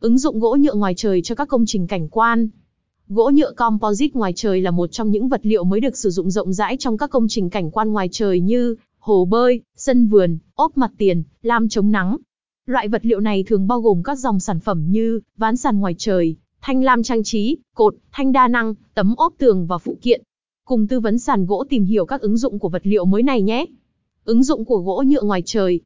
Ứng dụng gỗ nhựa ngoài trời cho các công trình cảnh quan. Gỗ nhựa composite ngoài trời là một trong những vật liệu mới được sử dụng rộng rãi trong các công trình cảnh quan ngoài trời như hồ bơi, sân vườn, ốp mặt tiền, lam chống nắng. Loại vật liệu này thường bao gồm các dòng sản phẩm như ván sàn ngoài trời, thanh lam trang trí, cột, thanh đa năng, tấm ốp tường và phụ kiện. Cùng tư vấn sàn gỗ tìm hiểu các ứng dụng của vật liệu mới này nhé. Ứng dụng của gỗ nhựa ngoài trời.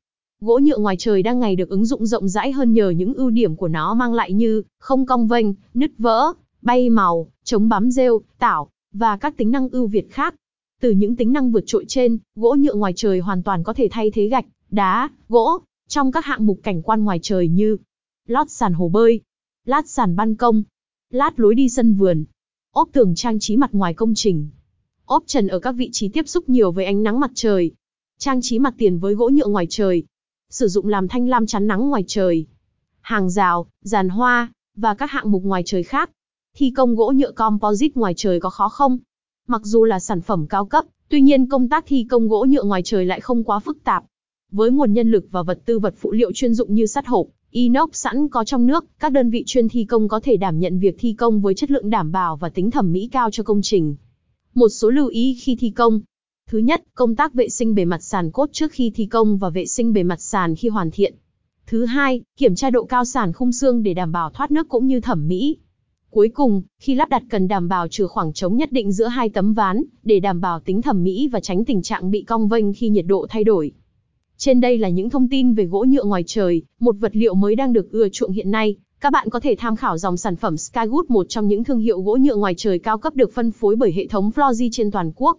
Gỗ nhựa ngoài trời đang ngày được ứng dụng rộng rãi hơn nhờ những ưu điểm của nó mang lại như không cong vênh, nứt vỡ, bay màu, chống bám rêu, tảo và các tính năng ưu việt khác. Từ những tính năng vượt trội trên, gỗ nhựa ngoài trời hoàn toàn có thể thay thế gạch, đá, gỗ trong các hạng mục cảnh quan ngoài trời như lót sàn hồ bơi, lát sàn ban công, lát lối đi sân vườn, ốp tường trang trí mặt ngoài công trình, ốp trần ở các vị trí tiếp xúc nhiều với ánh nắng mặt trời, trang trí mặt tiền với gỗ nhựa ngoài trời, sử dụng làm thanh lam chắn nắng ngoài trời, hàng rào, giàn hoa và các hạng mục ngoài trời khác. Thi công gỗ nhựa composite ngoài trời có khó không? Mặc dù là sản phẩm cao cấp, tuy nhiên công tác thi công gỗ nhựa ngoài trời lại không quá phức tạp. Với nguồn nhân lực và vật tư vật phụ liệu chuyên dụng như sắt hộp, inox sẵn có trong nước, các đơn vị chuyên thi công có thể đảm nhận việc thi công với chất lượng đảm bảo và tính thẩm mỹ cao cho công trình. Một số lưu ý khi thi công. Thứ nhất, công tác vệ sinh bề mặt sàn cốt trước khi thi công và vệ sinh bề mặt sàn khi hoàn thiện. Thứ hai, kiểm tra độ cao sàn khung xương để đảm bảo thoát nước cũng như thẩm mỹ. Cuối cùng, khi lắp đặt cần đảm bảo trừ khoảng trống nhất định giữa hai tấm ván, để đảm bảo tính thẩm mỹ và tránh tình trạng bị cong vênh khi nhiệt độ thay đổi. Trên đây là những thông tin về gỗ nhựa ngoài trời, một vật liệu mới đang được ưa chuộng hiện nay. Các bạn có thể tham khảo dòng sản phẩm Skywood một trong những thương hiệu gỗ nhựa ngoài trời cao cấp được phân phối bởi hệ thống Florzy trên toàn quốc.